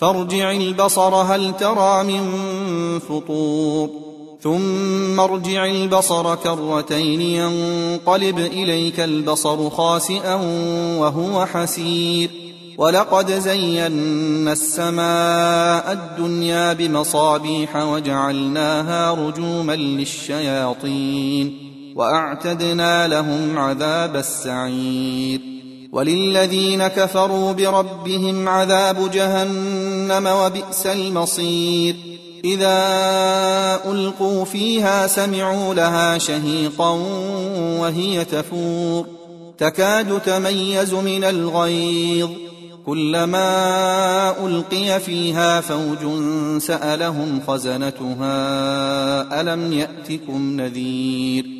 فارجع البصر هل ترى من فطور. ثم ارجع البصر كرتين ينقلب إليك البصر خاسئا وهو حسير. ولقد زينا السماء الدنيا بمصابيح وجعلناها رجوما للشياطين. وأعتدنا لهم عذاب السعير. وللذين كفروا بربهم عذاب جهنم وبئس المصير. إذا ألقوا فيها سمعوا لها شهيقا وهي تفور. تكاد تميز من الغيظ. كلما ألقي فيها فوج سألهم خزنتها ألم يأتكم نذير.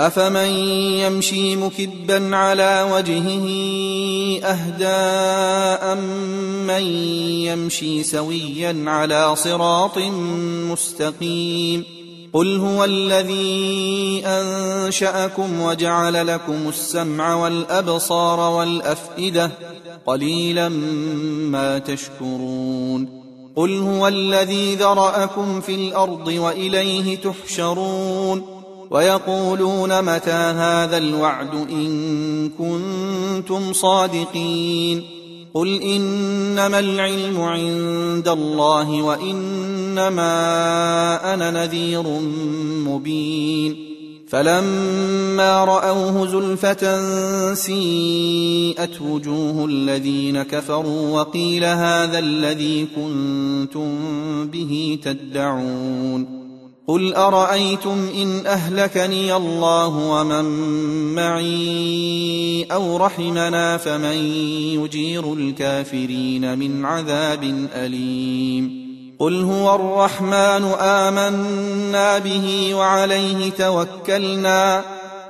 أفمن يمشي مكبا على وجهه أهدى من يمشي سويا على صراط مستقيم قل هو الذي أنشأكم وجعل لكم السمع والأبصار والأفئدة قليلا ما تشكرون قل هو الذي ذرأكم في الأرض وإليه تحشرون ويقولون متى هذا الوعد إن كنتم صادقين قل إنما العلم عند الله وإنما أنا نذير مبين فلما رأوه زلفة سيئت وجوه الذين كفروا وقيل هذا الذي كنتم به تدعون قل أرأيتم إن أهلكني الله ومن معي أو رحمنا فمن يجير الكافرين من عذاب أليم قل هو الرحمن آمنا به وعليه توكلنا